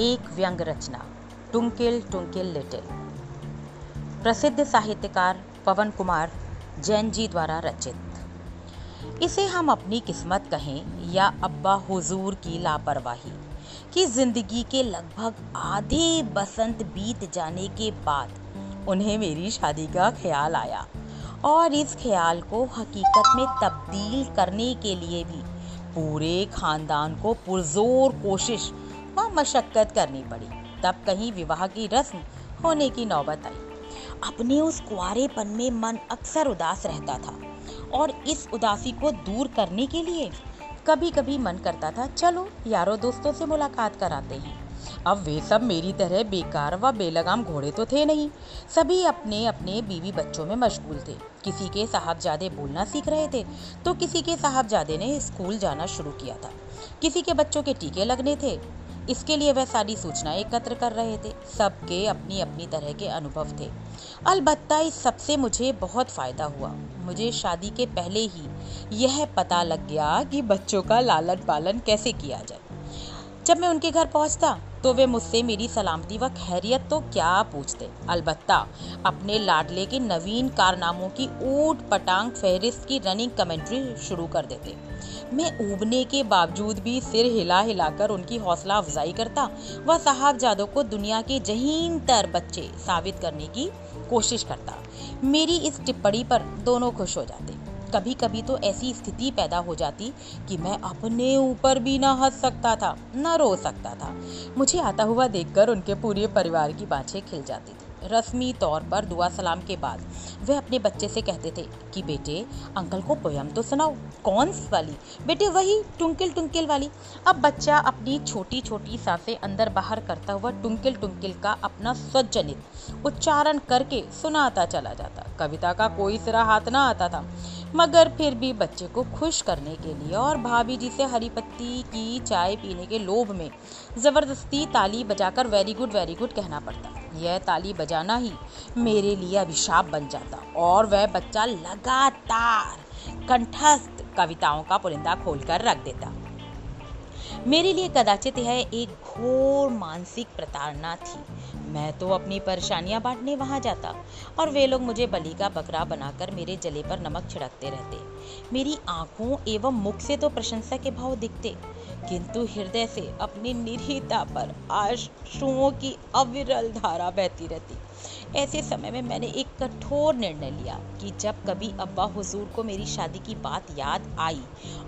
एक व्यंग रचना टुंकिल टुंकिल लिटिल। प्रसिद्ध साहित्यकार पवन कुमार जैन जी द्वारा रचित। इसे हम अपनी किस्मत कहें या अब्बा हुजूर की लापरवाही कि ज़िंदगी के लगभग आधे बसंत बीत जाने के बाद उन्हें मेरी शादी का ख्याल आया और इस ख्याल को हकीकत में तब्दील करने के लिए भी पूरे खानदान को पुरजोर कोशिश व मशक्क़त करनी पड़ी। तब कहीं विवाह की रस्म होने की नौबत आई। अपने उस कुआरेपन में मन अक्सर उदास रहता था और इस उदासी को दूर करने के लिए कभी कभी मन करता था, चलो, यारों दोस्तों से मुलाकात कराते हैं। अब वे सब मेरी तरह बेकार व बेलगाम घोड़े तो थे नहीं। सभी अपने अपने बीवी बच्चों में मशगूल थे। किसी के साहबजादे बोलना सीख रहे थे तो किसी के साहबजादे ने स्कूल जाना शुरू किया था। किसी के बच्चों के टीके लगने थे इसके लिए वह सारी सूचना एकत्र कर रहे थे। सबके अपनी अपनी तरह के अनुभव थे। अलबत्ता इस सबसे मुझे बहुत फ़ायदा हुआ। मुझे शादी के पहले ही यह पता लग गया कि बच्चों का लालन पालन कैसे किया जाए। जब मैं उनके घर पहुँचता तो वे मुझसे मेरी सलामती व खैरियत तो क्या पूछते? अलबत्ता, अपने लाडले के नवीन कारनामों की ऊट पटांग फहरिस्त की रनिंग कमेंट्री शुरू कर देते। मैं उबने के बावजूद भी सिर हिला हिलाकर उनकी हौसला अफजाई करता व साहब जादो को दुनिया के जहीन तर बच्चे साबित करने की कोशिश करता। मेरी इस टिप्पणी पर दोनों खुश हो जाते। कभी कभी तो ऐसी स्थिति पैदा हो जाती कि मैं अपने ऊपर भी ना हंस सकता था, न रो सकता था। मुझे आता हुआ देखकर उनके पूरे परिवार की बातें खिल जाती थी। रस्मी तौर पर दुआ सलाम के बाद वह अपने बच्चे से कहते थे कि, बेटे, अंकल को पोयम तो सुनाओ, कौन सी वाली? बेटे, वही टुंकिल टुंकिल वाली। अब बच्चा अपनी छोटी छोटी साँसें अंदर बाहर करता हुआ टुंकिल टुंकिल का अपना स्वजनित उच्चारण करके सुनाता चला जाता। कविता का कोई सिरा हाथ ना आता था। मगर फिर भी बच्चे को खुश करने के लिए और भाभी जी से हरी पत्ती की चाय पीने के लोभ में ज़बरदस्ती ताली बजाकर वेरी गुड वेरी गुड कहना पड़ता यह ताली बजाना ही मेरे लिए अभिशाप बन जाता और वह बच्चा लगातार कंठस्थ कविताओं का पुलिंदा खोलकर रख देता। मेरे लिए कदाचित यह एक घोर मानसिक प्रताड़ना थी मैं तो अपनी परेशानियाँ बांटने वहाँ जाता और वे लोग मुझे बलि का बकरा बनाकर मेरे जले पर नमक छिड़कते रहते। मेरी आँखों एवं मुख से तो प्रशंसा के भाव दिखते, किंतु हृदय से अपनी निरीता पर आंसुओं की अविरल धारा बहती रहती। ऐसे समय में मैंने एक कठोर निर्णय लिया कि जब कभी अब्बा हुजूर को मेरी शादी की बात याद आई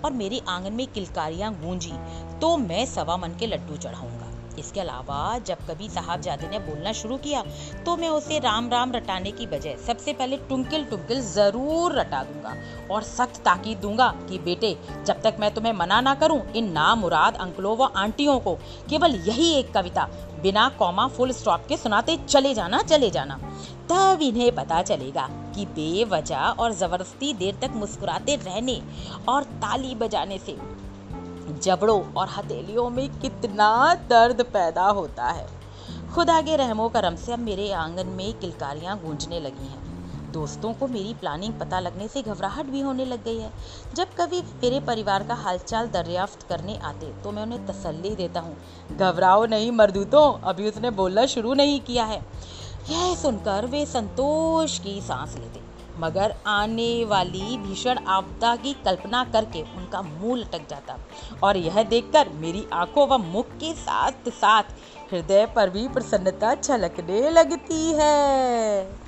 और मेरे आँगन में किलकारियाँ गूंजी तो मैं सवा मन के लड्डू चढ़ाऊँगा। इसके अलावा, जब कभी साहबजादे ने बोलना शुरू किया तो मैं उसे राम राम रटाने की बजाय सबसे पहले टुंकिल टुंकिल ज़रूर रटा दूँगा और सख्त ताकीद दूँगा कि, बेटे, जब तक मैं तुम्हें मना ना करूँ, इन नामुराद अंकलों व आंटियों को केवल यही एक कविता, बिना कॉमा फुल स्टॉप के सुनाते चले जाना चले जाना। तब इन्हें पता चलेगा कि बेवजह और ज़बरदस्ती देर तक मुस्कुराते रहने और ताली बजाने से जबड़ों और हथेलियों में कितना दर्द पैदा होता है। खुदा के रहमो करम से अब मेरे आँगन में किलकारियाँ गूंजने लगी हैं। दोस्तों को मेरी प्लानिंग पता लगने से घबराहट भी होने लग गई है। जब कभी मेरे परिवार का हालचाल दरियाफ्त करने आते तो मैं उन्हें तसल्ली देता हूँ। घबराओ नहीं मरदूतों, अभी उसने बोलना शुरू नहीं किया है। यह सुनकर वे संतोष की सांस लेते। मगर आने वाली भीषण आपदा की कल्पना करके उनका मुँह लटक जाता। और यह देखकर मेरी आँखों व मुख के साथ साथ हृदय पर भी प्रसन्नता छलकने लगती है।